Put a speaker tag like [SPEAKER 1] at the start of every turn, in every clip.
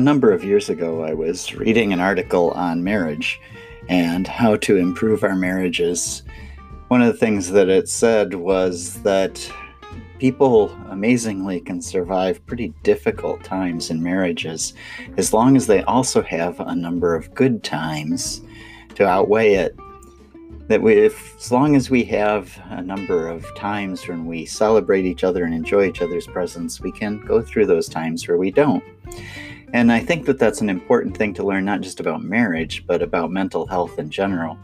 [SPEAKER 1] A number of years ago, I was reading an article on marriage and how to improve our marriages. One of the things that it said was that people amazingly can survive pretty difficult times in marriages as long as they also have a number of good times to outweigh it that we if as long as we have a number of times when we celebrate each other and enjoy each other's presence we can go through those times where we don't and i think that that's an important thing to learn not just about marriage but about mental health in general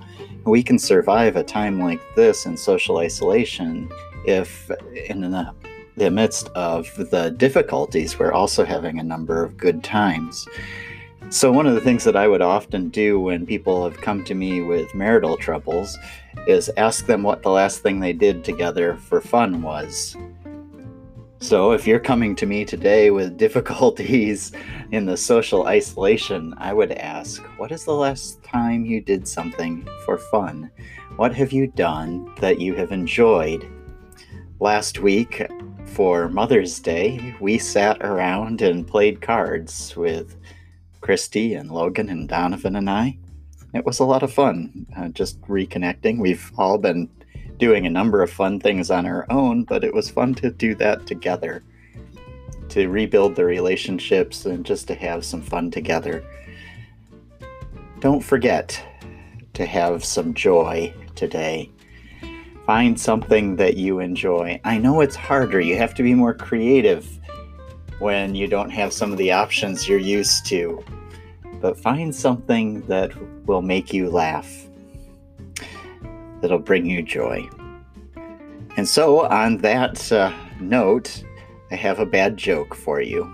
[SPEAKER 1] we can survive a time like this in social isolation if in the, the midst of the difficulties we're also having a number of good times so, one of the things that I would often do when people have come to me with marital troubles is ask them what the last thing they did together for fun was. So, if you're coming to me today with difficulties in the social isolation, I would ask, What is the last time you did something for fun? What have you done that you have enjoyed? Last week, for Mother's Day, we sat around and played cards with Christy and Logan and Donovan and I. It was a lot of fun uh, just reconnecting. We've all been doing a number of fun things on our own, but it was fun to do that together, to rebuild the relationships and just to have some fun together. Don't forget to have some joy today. Find something that you enjoy. I know it's harder, you have to be more creative when you don't have some of the options you're used to but find something that will make you laugh, that'll bring you joy. And so, on that uh, note, I have a bad joke for you.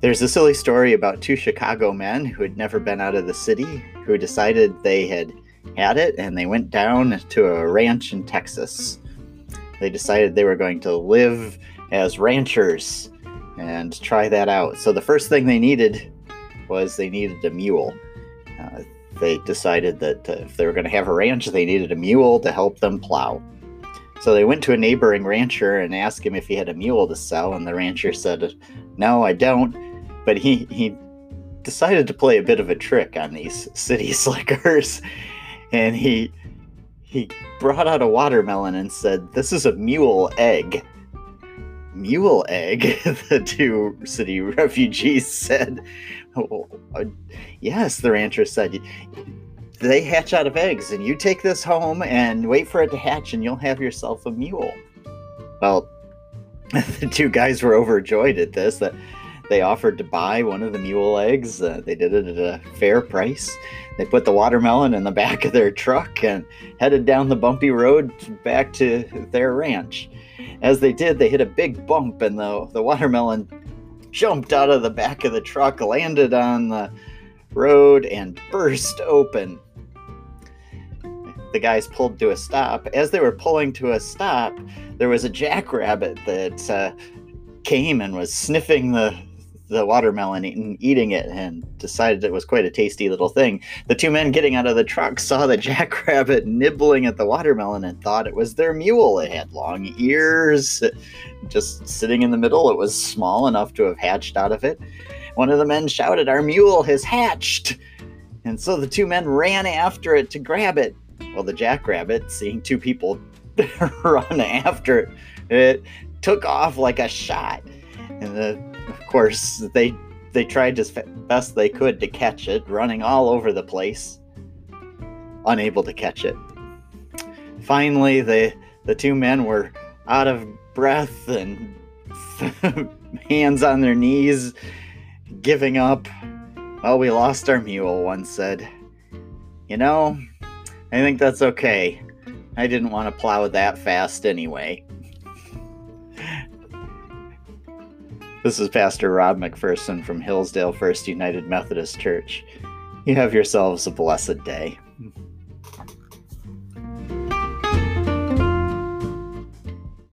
[SPEAKER 1] There's a silly story about two Chicago men who had never been out of the city who decided they had had it and they went down to a ranch in Texas. They decided they were going to live as ranchers and try that out. So the first thing they needed was they needed a mule. Uh, they decided that uh, if they were going to have a ranch, they needed a mule to help them plow. So they went to a neighboring rancher and asked him if he had a mule to sell, and the rancher said, "No, I don't." But he he decided to play a bit of a trick on these city slickers, and he he brought out a watermelon and said, "This is a mule egg." Mule egg, the two city refugees said. Oh, uh, yes, the rancher said. They hatch out of eggs, and you take this home and wait for it to hatch, and you'll have yourself a mule. Well, the two guys were overjoyed at this that they offered to buy one of the mule eggs. Uh, they did it at a fair price. They put the watermelon in the back of their truck and headed down the bumpy road back to their ranch. As they did, they hit a big bump, and the, the watermelon jumped out of the back of the truck, landed on the road, and burst open. The guys pulled to a stop. As they were pulling to a stop, there was a jackrabbit that uh, came and was sniffing the the watermelon and eating it and decided it was quite a tasty little thing. The two men getting out of the truck saw the jackrabbit nibbling at the watermelon and thought it was their mule. It had long ears, just sitting in the middle. It was small enough to have hatched out of it. One of the men shouted, Our mule has hatched! And so the two men ran after it to grab it. Well, the jackrabbit, seeing two people run after it, it took off like a shot. And the of course, they they tried as best they could to catch it, running all over the place, unable to catch it. Finally, the the two men were out of breath and hands on their knees, giving up. Well, we lost our mule, one said. You know, I think that's okay. I didn't want to plow that fast anyway. This is Pastor Rob McPherson from Hillsdale First United Methodist Church. You have yourselves a blessed day.